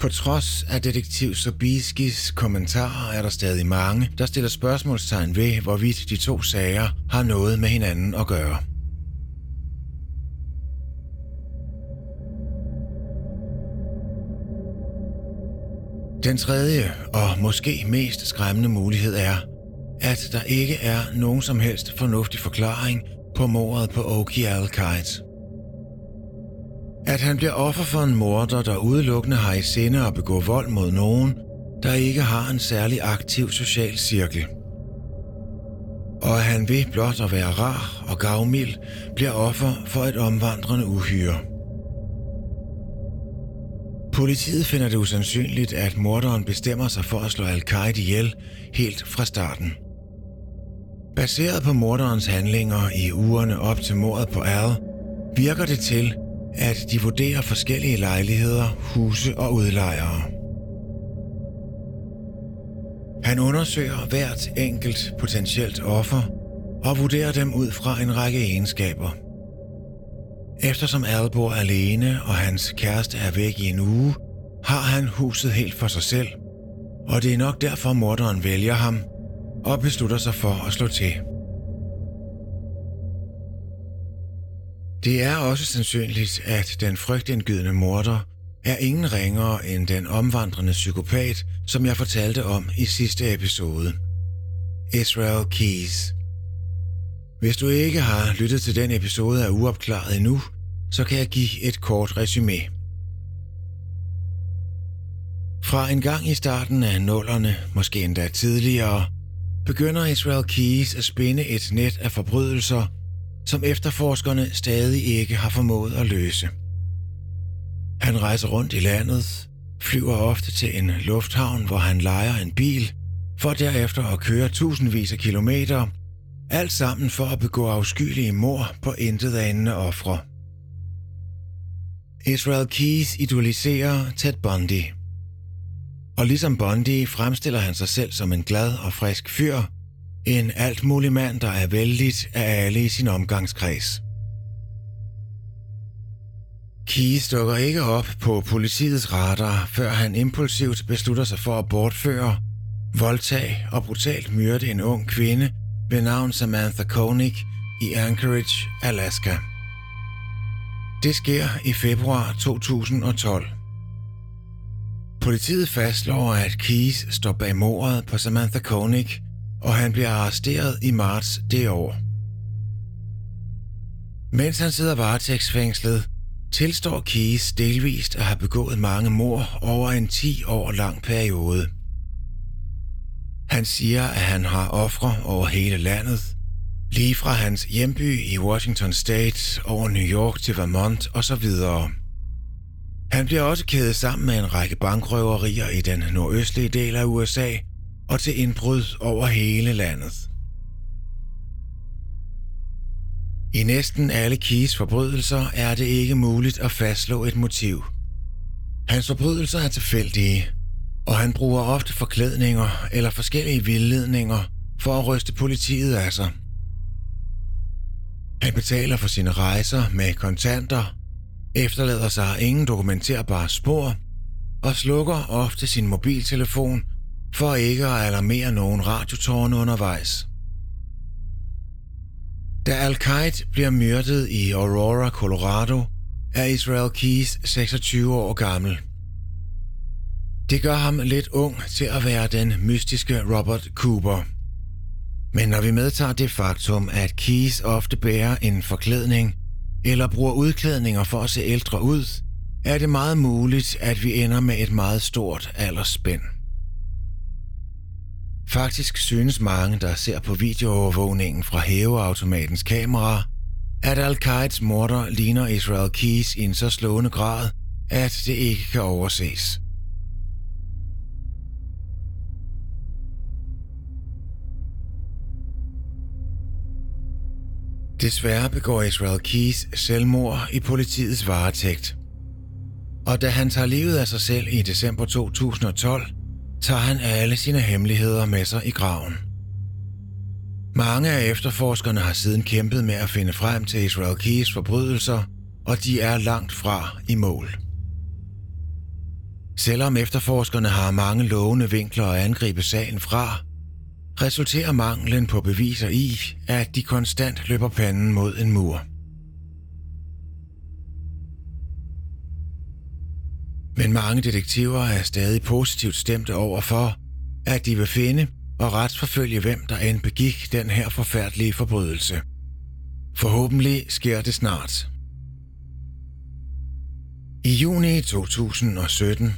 På trods af detektiv Sobiskis kommentarer er der stadig mange, der stiller spørgsmålstegn ved, hvorvidt de to sager har noget med hinanden at gøre. Den tredje og måske mest skræmmende mulighed er, at der ikke er nogen som helst fornuftig forklaring på mordet på Oki Alkite. At han bliver offer for en morder, der udelukkende har i sinde at begå vold mod nogen, der ikke har en særlig aktiv social cirkel. Og at han ved blot at være rar og gavmild, bliver offer for et omvandrende uhyre. Politiet finder det usandsynligt, at morderen bestemmer sig for at slå Al-Qaida ihjel helt fra starten. Baseret på morderens handlinger i ugerne op til mordet på Al, virker det til, at de vurderer forskellige lejligheder, huse og udlejere. Han undersøger hvert enkelt potentielt offer og vurderer dem ud fra en række egenskaber. Eftersom Al bor alene og hans kæreste er væk i en uge, har han huset helt for sig selv, og det er nok derfor morderen vælger ham og beslutter sig for at slå til. Det er også sandsynligt, at den frygtindgydende morder er ingen ringere end den omvandrende psykopat, som jeg fortalte om i sidste episode. Israel Keys. Hvis du ikke har lyttet til den episode af Uopklaret endnu, så kan jeg give et kort resume. Fra en gang i starten af nullerne, måske endda tidligere, begynder Israel Keys at spinde et net af forbrydelser, som efterforskerne stadig ikke har formået at løse. Han rejser rundt i landet, flyver ofte til en lufthavn, hvor han lejer en bil, for derefter at køre tusindvis af kilometer, alt sammen for at begå afskyelige mor på intet anende ofre. Israel Keys idoliserer Ted Bundy. Og ligesom Bundy fremstiller han sig selv som en glad og frisk fyr, en alt mulig mand, der er vældigt af alle i sin omgangskreds. Keys dukker ikke op på politiets radar, før han impulsivt beslutter sig for at bortføre, voldtage og brutalt myrde en ung kvinde ved navn Samantha Koenig i Anchorage, Alaska. Det sker i februar 2012. Politiet fastslår, at Keys står bag mordet på Samantha Koenig, og han bliver arresteret i marts det år. Mens han sidder varetægtsfængslet, tilstår Keyes delvist at have begået mange mord over en 10 år lang periode. Han siger, at han har ofre over hele landet, lige fra hans hjemby i Washington State over New York til Vermont osv. Han bliver også kædet sammen med en række bankrøverier i den nordøstlige del af USA og til indbrud over hele landet. I næsten alle Keys forbrydelser er det ikke muligt at fastslå et motiv. Hans forbrydelser er tilfældige, og han bruger ofte forklædninger eller forskellige vildledninger for at ryste politiet af sig. Han betaler for sine rejser med kontanter, efterlader sig ingen dokumenterbare spor og slukker ofte sin mobiltelefon for ikke at alarmere nogen radiotårne undervejs. Da Al-Qaid bliver myrdet i Aurora, Colorado, er Israel Keys 26 år gammel. Det gør ham lidt ung til at være den mystiske Robert Cooper. Men når vi medtager det faktum, at Keys ofte bærer en forklædning eller bruger udklædninger for at se ældre ud, er det meget muligt, at vi ender med et meget stort aldersspænd. Faktisk synes mange, der ser på videoovervågningen fra hæveautomatens kamera, at Al-Qaids morder ligner Israel Keys i en så slående grad, at det ikke kan overses. Desværre begår Israel Keys selvmord i politiets varetægt. Og da han tager livet af sig selv i december 2012, tager han alle sine hemmeligheder med sig i graven. Mange af efterforskerne har siden kæmpet med at finde frem til Israel Keys forbrydelser, og de er langt fra i mål. Selvom efterforskerne har mange lovende vinkler at angribe sagen fra, resulterer manglen på beviser i, at de konstant løber panden mod en mur. Men mange detektiver er stadig positivt stemte over for, at de vil finde og retsforfølge hvem der end begik den her forfærdelige forbrydelse. Forhåbentlig sker det snart. I juni 2017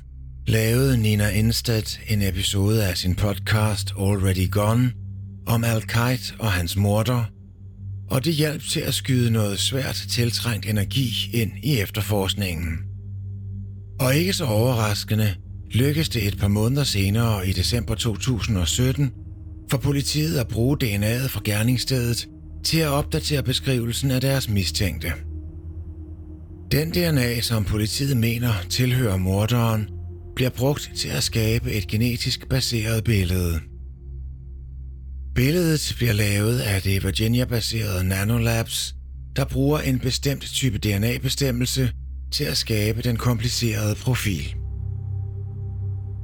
lavede Nina Instead en episode af sin podcast Already Gone om Al-Qaid og hans morder, og det hjalp til at skyde noget svært tiltrængt energi ind i efterforskningen. Og ikke så overraskende lykkedes det et par måneder senere i december 2017 for politiet at bruge DNA'et fra gerningsstedet til at opdatere beskrivelsen af deres mistænkte. Den DNA, som politiet mener tilhører morderen, bliver brugt til at skabe et genetisk baseret billede. Billedet bliver lavet af det Virginia-baserede Nanolabs, der bruger en bestemt type DNA-bestemmelse til at skabe den komplicerede profil.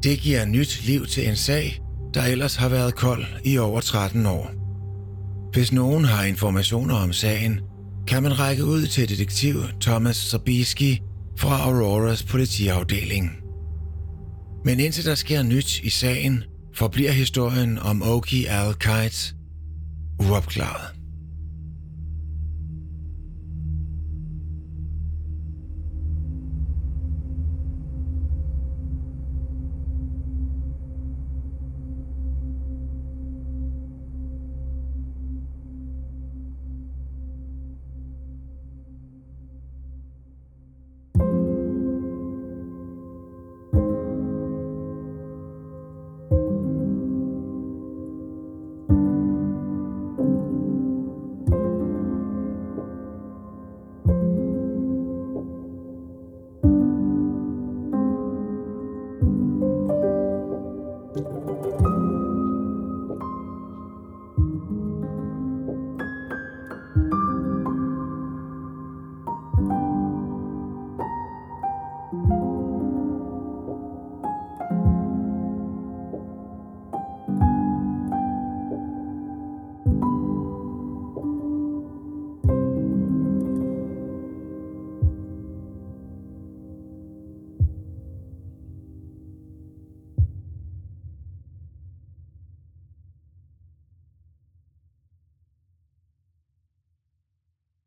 Det giver nyt liv til en sag, der ellers har været kold i over 13 år. Hvis nogen har informationer om sagen, kan man række ud til detektiv Thomas Sabiski fra Auroras politiafdeling. Men indtil der sker nyt i sagen, forbliver historien om Oki al uopklaret.